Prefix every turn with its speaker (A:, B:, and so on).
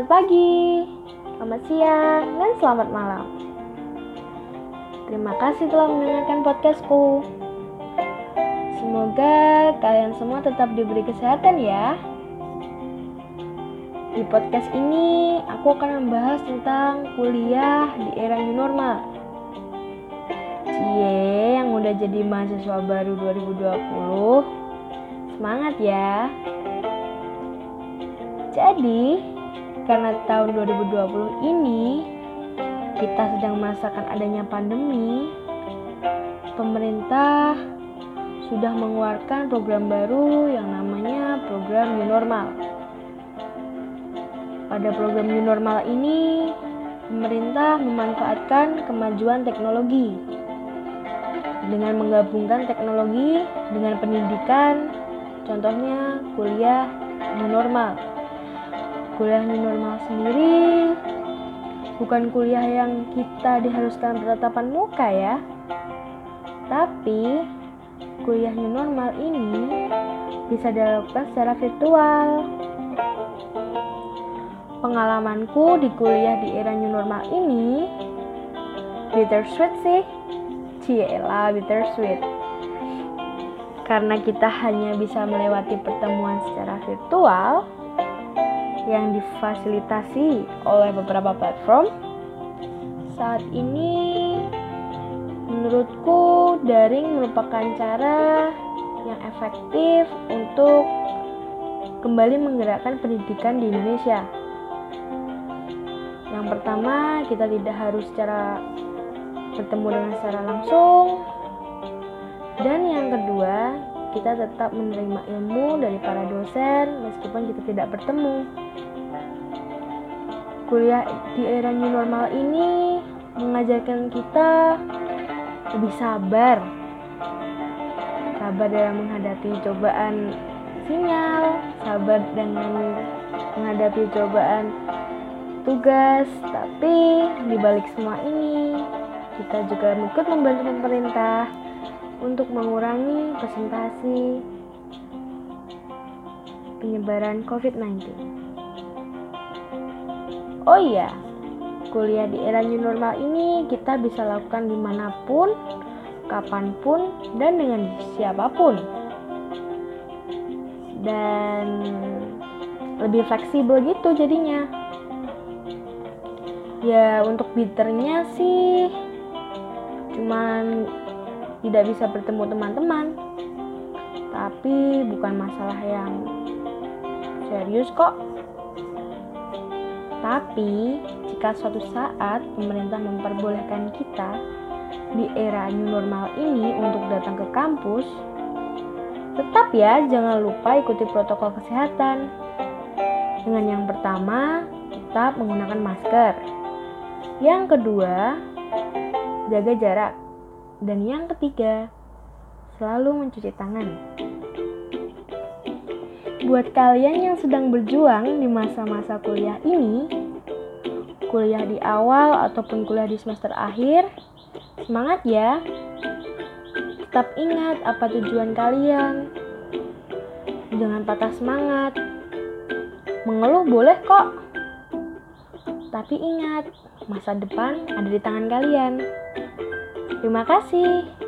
A: Selamat pagi, selamat siang, dan selamat malam. Terima kasih telah mendengarkan podcastku. Semoga kalian semua tetap diberi kesehatan ya. Di podcast ini, aku akan membahas tentang kuliah di era new normal. Cie yang udah jadi mahasiswa baru 2020, semangat ya. Jadi, karena tahun 2020 ini kita sedang merasakan adanya pandemi, pemerintah sudah mengeluarkan program baru yang namanya program new normal. Pada program new normal ini, pemerintah memanfaatkan kemajuan teknologi dengan menggabungkan teknologi dengan pendidikan, contohnya kuliah new normal kuliah new normal sendiri bukan kuliah yang kita diharuskan bertatapan muka ya. Tapi kuliah new normal ini bisa dilakukan secara virtual. Pengalamanku di kuliah di era new normal ini bittersweet sih. Ciela bittersweet. Karena kita hanya bisa melewati pertemuan secara virtual, yang difasilitasi oleh beberapa platform. Saat ini, menurutku, daring merupakan cara yang efektif untuk kembali menggerakkan pendidikan di Indonesia. Yang pertama, kita tidak harus secara bertemu dengan secara langsung. Dan yang kedua, kita tetap menerima ilmu dari para dosen meskipun kita tidak bertemu. Kuliah di era new normal ini mengajarkan kita lebih sabar. Sabar dalam menghadapi cobaan sinyal, sabar dengan menghadapi cobaan tugas, tapi di balik semua ini kita juga ikut membantu pemerintah untuk mengurangi presentasi penyebaran COVID-19. Oh iya, kuliah di era new normal ini kita bisa lakukan di mana pun, kapan pun, dan dengan siapa pun. Dan lebih fleksibel gitu jadinya. Ya untuk bitternya sih cuman tidak bisa bertemu teman-teman. Tapi bukan masalah yang serius kok. Tapi jika suatu saat pemerintah memperbolehkan kita di era new normal ini untuk datang ke kampus, tetap ya jangan lupa ikuti protokol kesehatan. Dengan yang pertama, tetap menggunakan masker. Yang kedua, jaga jarak. Dan yang ketiga, selalu mencuci tangan. Buat kalian yang sedang berjuang di masa-masa kuliah ini, kuliah di awal ataupun kuliah di semester akhir, semangat ya. Tetap ingat apa tujuan kalian. Jangan patah semangat. Mengeluh boleh kok. Tapi ingat, masa depan ada di tangan kalian. Terima kasih.